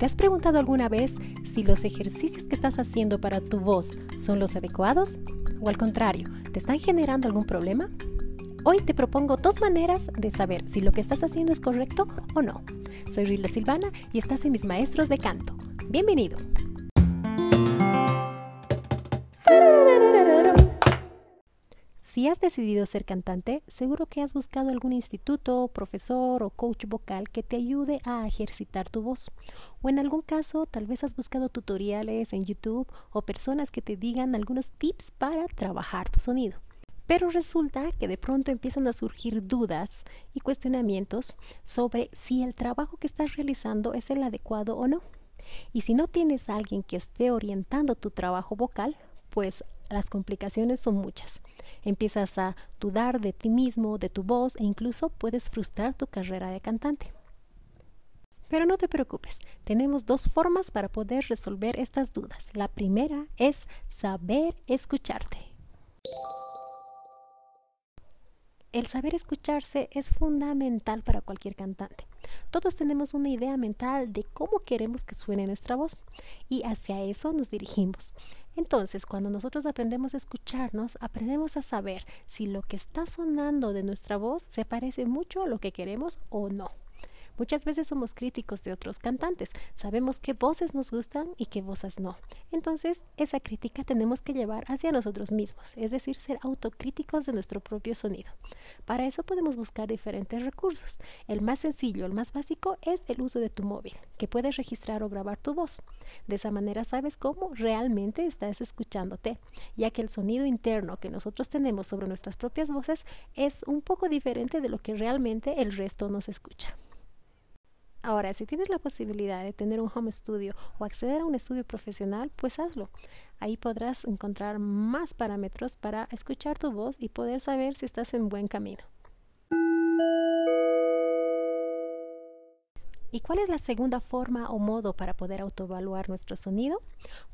¿Te has preguntado alguna vez si los ejercicios que estás haciendo para tu voz son los adecuados? ¿O al contrario, te están generando algún problema? Hoy te propongo dos maneras de saber si lo que estás haciendo es correcto o no. Soy Rila Silvana y estás en mis maestros de canto. Bienvenido. Si has decidido ser cantante, seguro que has buscado algún instituto, profesor o coach vocal que te ayude a ejercitar tu voz. O en algún caso, tal vez has buscado tutoriales en YouTube o personas que te digan algunos tips para trabajar tu sonido. Pero resulta que de pronto empiezan a surgir dudas y cuestionamientos sobre si el trabajo que estás realizando es el adecuado o no. Y si no tienes a alguien que esté orientando tu trabajo vocal, pues las complicaciones son muchas. Empiezas a dudar de ti mismo, de tu voz e incluso puedes frustrar tu carrera de cantante. Pero no te preocupes, tenemos dos formas para poder resolver estas dudas. La primera es saber escucharte. El saber escucharse es fundamental para cualquier cantante. Todos tenemos una idea mental de cómo queremos que suene nuestra voz y hacia eso nos dirigimos. Entonces, cuando nosotros aprendemos a escucharnos, aprendemos a saber si lo que está sonando de nuestra voz se parece mucho a lo que queremos o no. Muchas veces somos críticos de otros cantantes, sabemos qué voces nos gustan y qué voces no. Entonces, esa crítica tenemos que llevar hacia nosotros mismos, es decir, ser autocríticos de nuestro propio sonido. Para eso podemos buscar diferentes recursos. El más sencillo, el más básico es el uso de tu móvil, que puedes registrar o grabar tu voz. De esa manera sabes cómo realmente estás escuchándote, ya que el sonido interno que nosotros tenemos sobre nuestras propias voces es un poco diferente de lo que realmente el resto nos escucha. Ahora, si tienes la posibilidad de tener un home studio o acceder a un estudio profesional, pues hazlo. Ahí podrás encontrar más parámetros para escuchar tu voz y poder saber si estás en buen camino. ¿Y cuál es la segunda forma o modo para poder autoevaluar nuestro sonido?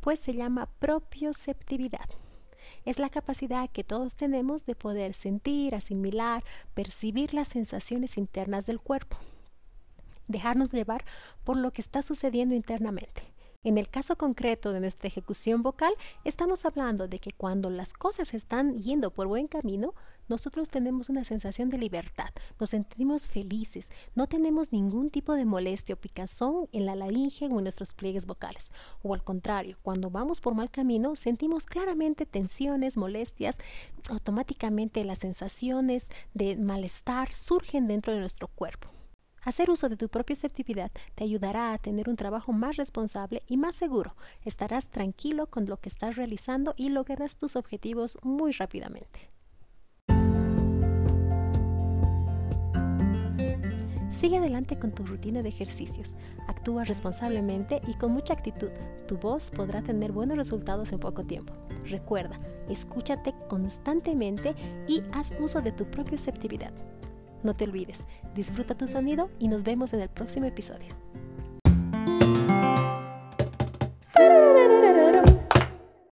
Pues se llama propioceptividad. Es la capacidad que todos tenemos de poder sentir, asimilar, percibir las sensaciones internas del cuerpo dejarnos llevar por lo que está sucediendo internamente. En el caso concreto de nuestra ejecución vocal, estamos hablando de que cuando las cosas están yendo por buen camino, nosotros tenemos una sensación de libertad, nos sentimos felices, no tenemos ningún tipo de molestia o picazón en la laringe o en nuestros pliegues vocales. O al contrario, cuando vamos por mal camino, sentimos claramente tensiones, molestias, automáticamente las sensaciones de malestar surgen dentro de nuestro cuerpo. Hacer uso de tu propia asertividad te ayudará a tener un trabajo más responsable y más seguro. Estarás tranquilo con lo que estás realizando y lograrás tus objetivos muy rápidamente. Sigue adelante con tu rutina de ejercicios. Actúa responsablemente y con mucha actitud. Tu voz podrá tener buenos resultados en poco tiempo. Recuerda, escúchate constantemente y haz uso de tu propia asertividad. No te olvides, disfruta tu sonido y nos vemos en el próximo episodio.